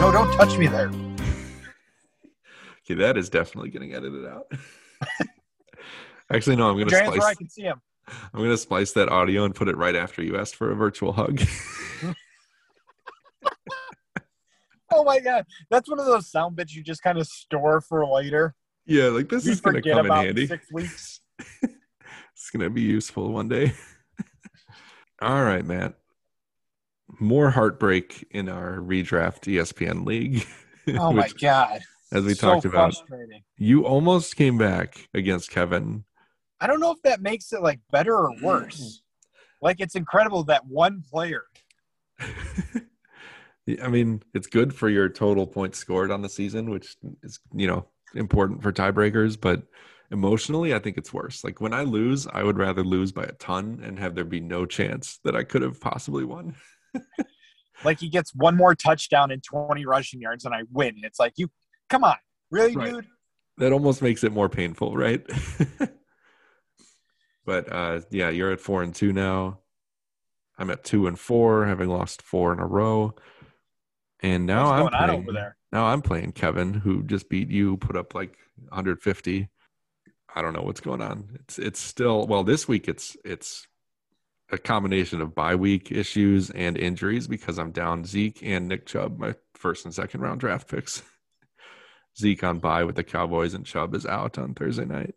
[SPEAKER 2] No, don't touch me there. [laughs]
[SPEAKER 1] Okay, that is definitely getting edited out. [laughs] Actually, no, I'm gonna
[SPEAKER 2] Your hands I can see him.
[SPEAKER 1] I'm gonna splice that audio and put it right after you asked for a virtual hug. [laughs] [laughs]
[SPEAKER 2] Oh my god, that's one of those sound bits you just kind of store for later.
[SPEAKER 1] yeah, like this
[SPEAKER 2] you
[SPEAKER 1] is gonna come in handy.
[SPEAKER 2] six weeks. [laughs]
[SPEAKER 1] It's gonna be useful one day. [laughs] All right, Matt. More heartbreak in our redraft ESPN league.
[SPEAKER 2] Oh my god,
[SPEAKER 1] as we
[SPEAKER 2] so
[SPEAKER 1] talked about, you almost came back against Kevin.
[SPEAKER 2] I don't know if that makes it like better or worse. Mm. Like it's incredible that one player.
[SPEAKER 1] I mean, it's good for your total points scored on the season, which is, you know, important for tiebreakers, but emotionally, I think it's worse. Like when I lose, I would rather lose by a ton and have there be no chance that I could have possibly won. [laughs]
[SPEAKER 2] Like he gets one more touchdown and 20 rushing yards and I win. It's like you come on. Really,
[SPEAKER 1] Right.
[SPEAKER 2] dude?
[SPEAKER 1] That almost makes it more painful, right? [laughs] but uh yeah, you're at 4 and 2 now. I'm at 2 and 4, having lost 4 in a row. And now I'm playing,
[SPEAKER 2] over there?
[SPEAKER 1] Now I'm playing Kevin, who just beat you, put up like 150. I don't know what's going on. It's it's still well this week. It's it's a combination of bye week issues and injuries because I'm down Zeke and Nick Chubb, my first and second round draft picks. [laughs] Zeke on bye with the Cowboys and Chubb is out on Thursday night.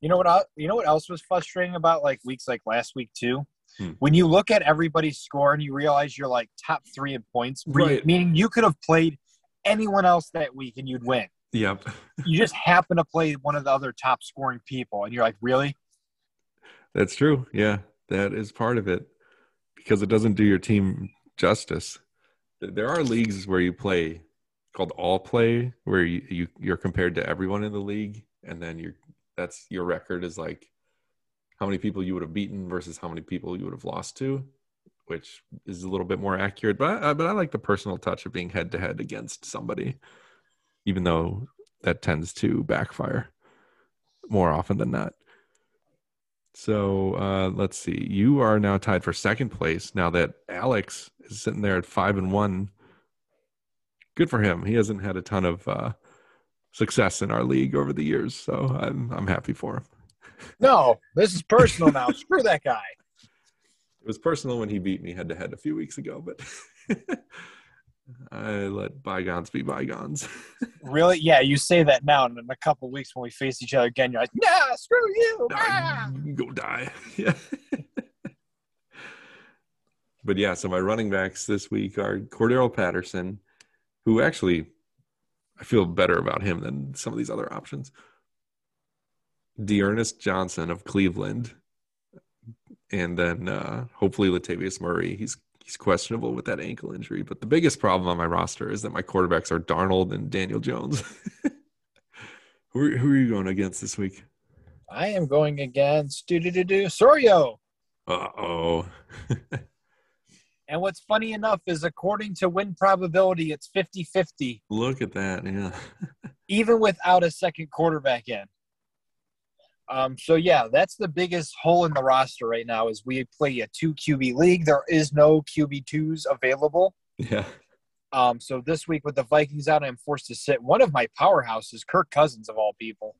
[SPEAKER 2] You know what? el- You know what else was frustrating about like weeks like last week too?
[SPEAKER 1] Hmm.
[SPEAKER 2] When you look at everybody's score and you realize you're like top three in points,
[SPEAKER 1] Right.
[SPEAKER 2] meaning you could have played anyone else that week and you'd win.
[SPEAKER 1] Yep. [laughs]
[SPEAKER 2] You just happen to play one of the other top scoring people, and you're like, really?
[SPEAKER 1] That's true. Yeah, that is part of it because it doesn't do your team justice. There are leagues where you play called all play where you, you you're compared to everyone in the league and then you're that's your record is like how many people you would have beaten versus how many people you would have lost to which is a little bit more accurate but I, but I like the personal touch of being head to head against somebody even though that tends to backfire more often than not so uh, let's see. You are now tied for second place now that Alex is sitting there at five and one. Good for him. He hasn't had a ton of uh, success in our league over the years, so I'm I'm happy for him.
[SPEAKER 2] No, this is personal now. [laughs] Screw that guy.
[SPEAKER 1] It was personal when he beat me head to head a few weeks ago, but [laughs] I let bygones be bygones. [laughs]
[SPEAKER 2] Really? Yeah, you say that now, and in a couple of weeks when we face each other again, you're like, nah, screw you. ah."
[SPEAKER 1] Go die. Yeah. but yeah, so my running backs this week are Cordarrelle Patterson, who actually I feel better about him than some of these other options. D'Ernest Johnson of Cleveland. And then uh, hopefully Latavius Murray. He's he's questionable with that ankle injury. But the biggest problem on my roster is that my quarterbacks are Darnold and Daniel Jones. [laughs] who, are, who are you going against this week?
[SPEAKER 2] I am going against do do do do Sorio.
[SPEAKER 1] Uh oh. [laughs]
[SPEAKER 2] And what's funny enough is, according to win probability, it's 50 50,
[SPEAKER 1] Look at that. Yeah. [laughs]
[SPEAKER 2] even without a second quarterback in. Um, so, yeah, that's the biggest hole in the roster right now is we play a two QB league. There is no QB2s available.
[SPEAKER 1] Yeah.
[SPEAKER 2] Um, so this week with the Vikings out, I'm forced to sit one of my powerhouses, Kirk Cousins of all people.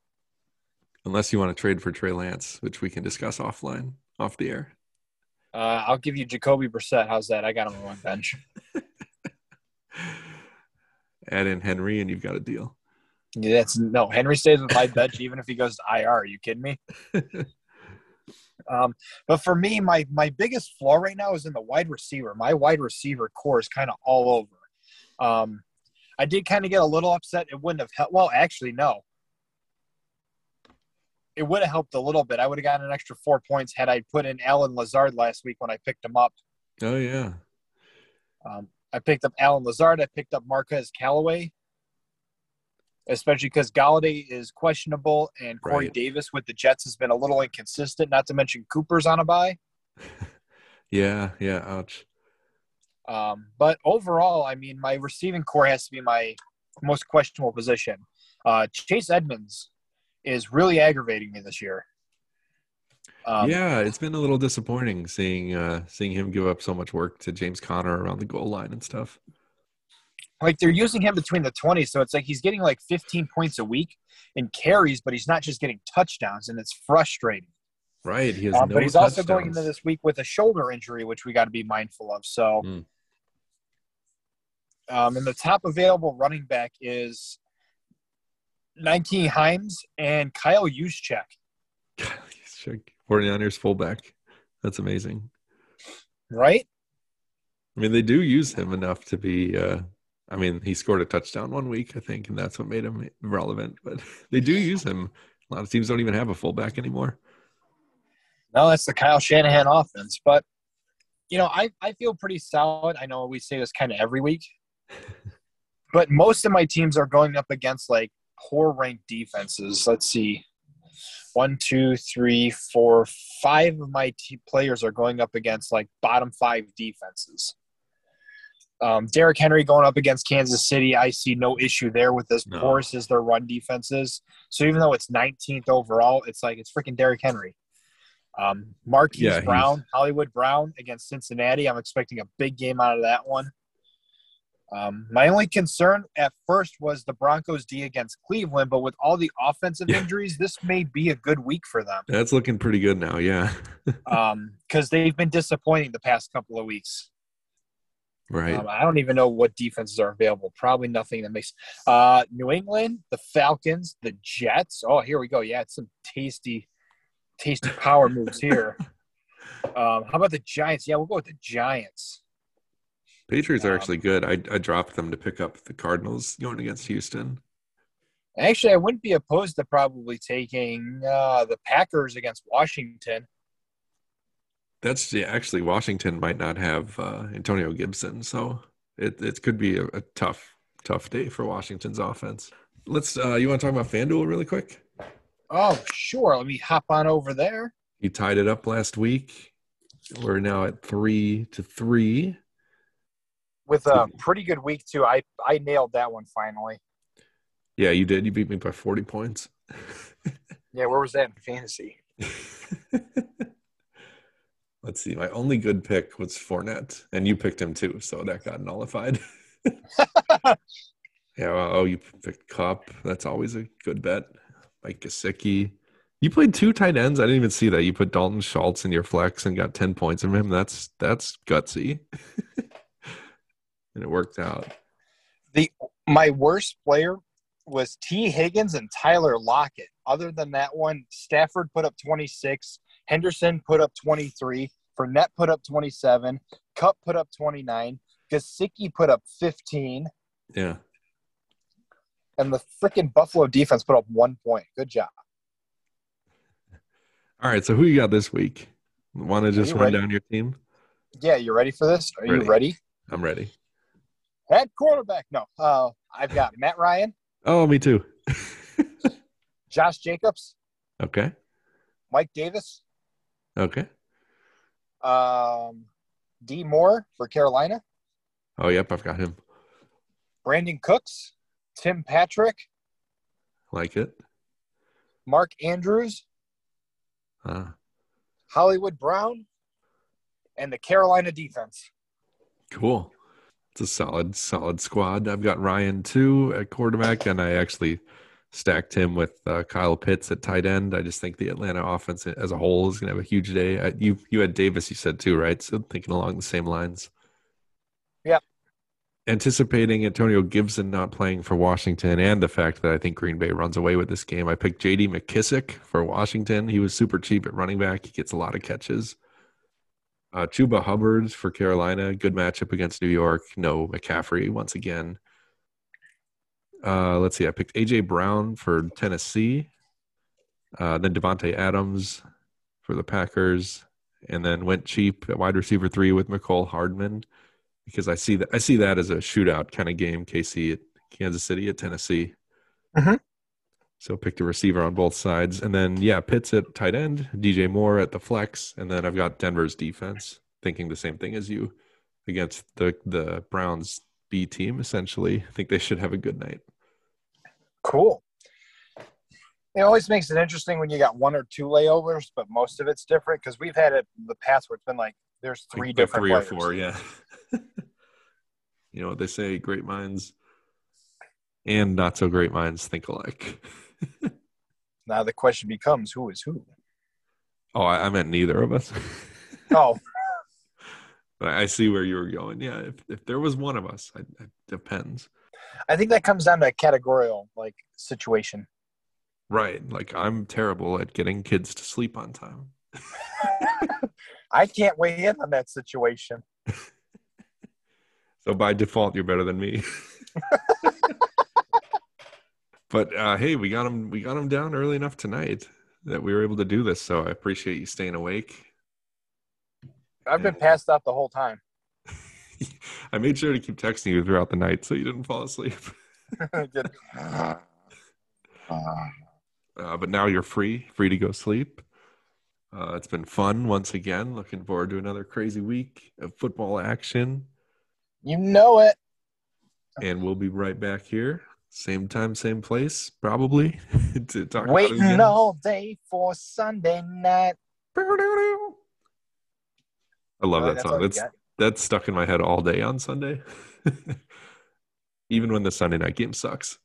[SPEAKER 1] Unless you want to trade for Trey Lance, which we can discuss offline, off the air.
[SPEAKER 2] Uh, I'll give you Jacoby Brissett. How's that? I got him on my bench. [laughs]
[SPEAKER 1] Add in Henry and you've got a deal.
[SPEAKER 2] Yeah, That's no Henry stays with my bench even if he goes to IR. Are you kidding me? [laughs] Um, but for me, my my biggest flaw right now is in the wide receiver. My wide receiver corps is kind of all over. Um, I did kind of get a little upset. It wouldn't have helped. Well, actually, no. It would have helped a little bit. I would have gotten an extra four points had I put in Allen Lazard last week when I picked him up.
[SPEAKER 1] Oh yeah.
[SPEAKER 2] Um, I picked up Allen Lazard. I picked up Marquez Callaway, especially because Golladay is questionable and Corey
[SPEAKER 1] Right.
[SPEAKER 2] Davis with the Jets has been a little inconsistent. Not to mention Cooper's on a bye. [laughs]
[SPEAKER 1] Yeah, yeah, ouch.
[SPEAKER 2] Um, but overall, I mean, my receiving corps has to be my most questionable position. Uh, Chase Edmonds is really aggravating me this year.
[SPEAKER 1] Um, yeah, it's been a little disappointing seeing uh, seeing him give up so much work to James Conner around the goal line and stuff.
[SPEAKER 2] Like they're using him between the 20s, so it's like he's getting like 15 points a week in carries, but he's not just getting touchdowns, and it's frustrating.
[SPEAKER 1] Right, he has um, no
[SPEAKER 2] But he's touchdowns. also going into this week with a shoulder injury, which we got to be mindful of. So, mm. um, and the top available running back is Nyheim Hines and Kyle Juszczyk.
[SPEAKER 1] Kyle Juszczyk. 49ers fullback. That's amazing.
[SPEAKER 2] Right?
[SPEAKER 1] I mean, they do use him enough to be. Uh, I mean, he scored a touchdown one week, I think, and that's what made him relevant. But [laughs] they do use him. A lot of teams don't even have a fullback anymore.
[SPEAKER 2] No, that's the Kyle Shanahan offense. But, you know, I, I feel pretty solid. I know we say this kind of every week. [laughs] but most of my teams are going up against like poor ranked defenses. Let's see one, two, three, four, five of my t- players are going up against like bottom five defenses. Um, Derrick Henry going up against Kansas City, I see no issue there with as no. porous as their run defenses. So even though it's 19th overall, it's like it's freaking Derrick Henry. Um, Marquise yeah, Brown, Hollywood Brown against Cincinnati. I'm expecting a big game out of that one. Um, my only concern at first was the Broncos D against Cleveland, but with all the offensive yeah. injuries, this may be a good week for them.
[SPEAKER 1] That's looking pretty good now, yeah. [laughs]
[SPEAKER 2] um, because they've been disappointing the past couple of weeks.
[SPEAKER 1] Right. Um,
[SPEAKER 2] I don't even know what defenses are available. Probably nothing that makes. Uh, New England, the Falcons, the Jets. Oh, here we go. Yeah, it's some tasty, tasty power moves here. [laughs] Um, how about the Giants? Yeah, we'll go with the Giants.
[SPEAKER 1] Patriots are um, actually good. I, I dropped them to pick up the Cardinals going against Houston.
[SPEAKER 2] Actually, I wouldn't be opposed to probably taking uh, the Packers against Washington.
[SPEAKER 1] That's yeah, actually Washington might not have uh, Antonio Gibson, so it it could be a, a, tough tough day for Washington's offense. Let's. Uh, you want to talk about FanDuel really quick?
[SPEAKER 2] Oh, sure. Let me hop on over there.
[SPEAKER 1] He tied it up last week. We're now at three to three
[SPEAKER 2] with a pretty good week too. I I nailed that one finally.
[SPEAKER 1] Yeah, you did. You beat me by forty points. [laughs]
[SPEAKER 2] yeah, where was that in fantasy? [laughs]
[SPEAKER 1] Let's see. My only good pick was Fournette, and you picked him too, so that got nullified. [laughs] yeah. Well, oh, you picked Kupp. That's always a good bet. Mike Gesicki. You played two tight ends. I didn't even see that. You put Dalton Schultz in your flex and got ten points from him. That's that's gutsy. [laughs] and it worked out.
[SPEAKER 2] The my worst player was Tee Higgins and Tyler Lockett. Other than that one, Stafford put up 26, Henderson put up 23, Fournette put up 27, Kupp put up 29, Gesicki put up 15.
[SPEAKER 1] Yeah.
[SPEAKER 2] And the freaking Buffalo defense put up one point. Good job.
[SPEAKER 1] All right, so who you got this week? Want to just run ready? down your team?
[SPEAKER 2] Yeah, you ready for this? Are ready. you ready?
[SPEAKER 1] I'm ready.
[SPEAKER 2] Head quarterback. No, uh, I've got Matt Ryan.
[SPEAKER 1] Oh, me too. [laughs]
[SPEAKER 2] Josh Jacobs.
[SPEAKER 1] Okay.
[SPEAKER 2] Mike Davis.
[SPEAKER 1] Okay.
[SPEAKER 2] Um, D Moore for Carolina.
[SPEAKER 1] Oh, yep, I've got him.
[SPEAKER 2] Brandin Cooks, Tim Patrick.
[SPEAKER 1] Like it.
[SPEAKER 2] Mark Andrews.
[SPEAKER 1] Uh.
[SPEAKER 2] Hollywood Brown, and the Carolina defense.
[SPEAKER 1] Cool it's a solid, solid squad. I've got Ryan too at quarterback, and I actually stacked him with uh, Kyle Pitts at tight end. I just think the Atlanta offense as a whole is going to have a huge day. I, you you had Davis, you said too, right? So thinking along the same lines.
[SPEAKER 2] Yeah.
[SPEAKER 1] Anticipating Antonio Gibson not playing for Washington and the fact that I think Green Bay runs away with this game, I picked J.D. McKissic for Washington. He was super cheap at running back. He gets a lot of catches. Uh, Chuba Hubbard for Carolina, good matchup against New York. No McCaffrey once again. Uh, let's see, I picked AJ Brown for Tennessee, uh, then Davante Adams for the Packers, and then went cheap at wide receiver three with Mecole Hardman because I see that I see that as a shootout kind of game. KC at Kansas City at Tennessee.
[SPEAKER 2] Mm-hmm.
[SPEAKER 1] So picked a receiver on both sides. And then, yeah, Pitts at tight end, DJ Moore at the flex. And then I've got Denver's defense, thinking the same thing as you against the, the Browns B team essentially. I think they should have a good night.
[SPEAKER 2] Cool. It always makes it interesting when you got one or two layovers, but most of it's different because we've had it in the past where it's been like there's three
[SPEAKER 1] Like,
[SPEAKER 2] different
[SPEAKER 1] three
[SPEAKER 2] players.
[SPEAKER 1] or four, yeah. [laughs] you know what they say, great minds and not so great minds think alike. [laughs]
[SPEAKER 2] Now the question becomes who is who?
[SPEAKER 1] Oh, I, I meant neither of us. [laughs]
[SPEAKER 2] Oh,
[SPEAKER 1] but I see where you were going. Yeah, if, if there was one of us, it depends.
[SPEAKER 2] I think that comes down to a categorical like situation.
[SPEAKER 1] Right. Like I'm terrible at getting kids to sleep on time. [laughs]
[SPEAKER 2] I can't weigh in on that situation. [laughs]
[SPEAKER 1] So by default, you're better than me. [laughs] but uh, hey, we got him. We got him down early enough tonight that we were able to do this. So I appreciate you staying awake.
[SPEAKER 2] I've been passed out the whole time. [laughs]
[SPEAKER 1] I made sure to keep texting you throughout the night so you didn't fall asleep. [laughs] [laughs] Uh, but now you're free, free to go sleep. Uh, it's been fun once again. Looking forward to another crazy week of football action.
[SPEAKER 2] You know it.
[SPEAKER 1] And we'll be right back here, same time, same place, probably to talk about it
[SPEAKER 2] Waiting all day for Sunday night.
[SPEAKER 1] I love
[SPEAKER 2] Oh,
[SPEAKER 1] that song. That's? That's stuck in my head all day on Sunday. [laughs] Even when the Sunday night game sucks.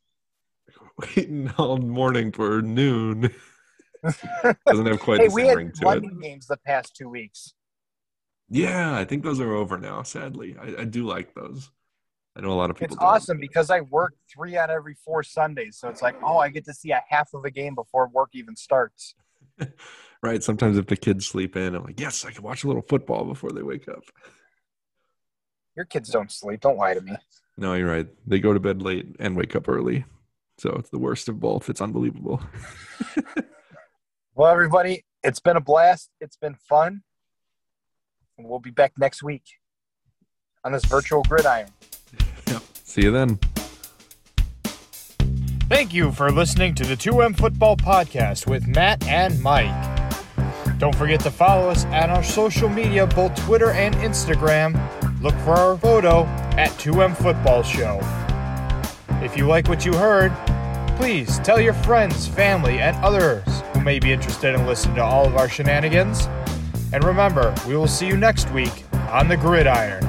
[SPEAKER 1] [laughs] Waiting all morning for noon. [laughs] Doesn't have quite
[SPEAKER 2] Hey,
[SPEAKER 1] the same ring to it.
[SPEAKER 2] London games the past two weeks.
[SPEAKER 1] Yeah, I think those are over now, sadly. I, I do like those. I know a lot of people
[SPEAKER 2] It's
[SPEAKER 1] don't.
[SPEAKER 2] awesome because I work three out of every four Sundays. So it's like, oh, I get to see a half of a game before work even starts.
[SPEAKER 1] Right. Sometimes if the kids sleep in, I'm like, yes, I can watch a little football before they wake up.
[SPEAKER 2] Your kids don't sleep. Don't lie to me.
[SPEAKER 1] No, you're right. They go to bed late and wake up early. So it's the worst of both. It's unbelievable.
[SPEAKER 2] Well, everybody, it's been a blast. It's been fun. We'll be back next week on this virtual gridiron.
[SPEAKER 1] Yep. See you then.
[SPEAKER 3] Thank you for listening to the 2M Football Podcast with Matt and Mike. Don't forget to follow us at our social media, both Twitter and Instagram. Look for our photo at 2M Football Show. If you like what you heard, please tell your friends, family, and others who may be interested in listening to all of our shenanigans. And remember, we will see you next week on the Gridiron.